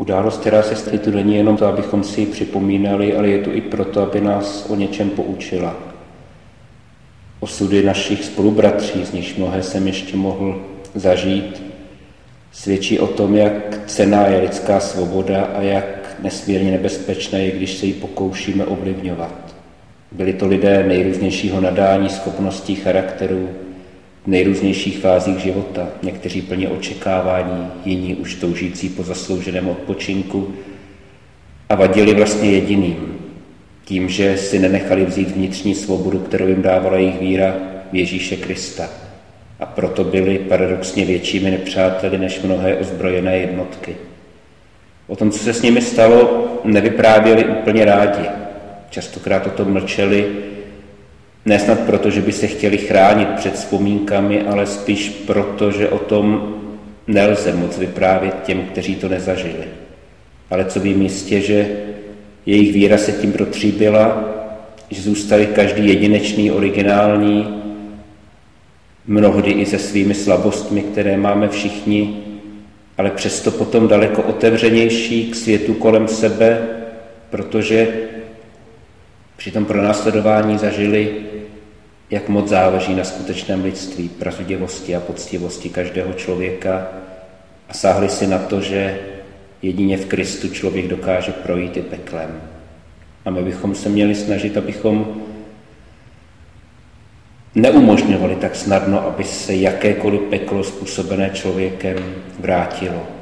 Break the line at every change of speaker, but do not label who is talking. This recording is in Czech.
Událost, která se stala, tu není jenom to, abychom si ji připomínali, ale je tu i proto, aby nás o něčem poučila. Osudy našich spolubratří, z nichž mnohé jsem ještě mohl zažít, svědčí o tom, jak cená je lidská svoboda a jak nesmírně nebezpečná je, když se ji pokoušíme ovlivňovat. Byli to lidé nejrůznějšího nadání, schopností, charakterů, v nejrůznějších fázích života, někteří plně očekávání, jiní už toužící po zaslouženém odpočinku a vadili vlastně jediným, tím, že si nenechali vzít vnitřní svobodu, kterou jim dávala jejich víra v Ježíše Krista. A proto byli paradoxně většími nepřáteli než mnohé ozbrojené jednotky. O tom, co se s nimi stalo, nevyprávěli úplně rádi. Častokrát o tom mlčeli, Nesnad proto, že by se chtěli chránit před vzpomínkami, ale spíš proto, že o tom nelze moc vyprávět těm, kteří to nezažili. Ale co vím jistě, že jejich víra se tím protříbila, že zůstali každý jedinečný, originální, mnohdy i se svými slabostmi, které máme všichni, ale přesto potom daleko otevřenější k světu kolem sebe, protože při tom pronásledování zažili, jak moc záleží na skutečném lidství, pravdivosti a poctivosti každého člověka a sáhli si na to, že jedině v Kristu člověk dokáže projít i peklem. A my bychom se měli snažit, abychom neumožňovali tak snadno, aby se jakékoliv peklo způsobené člověkem vrátilo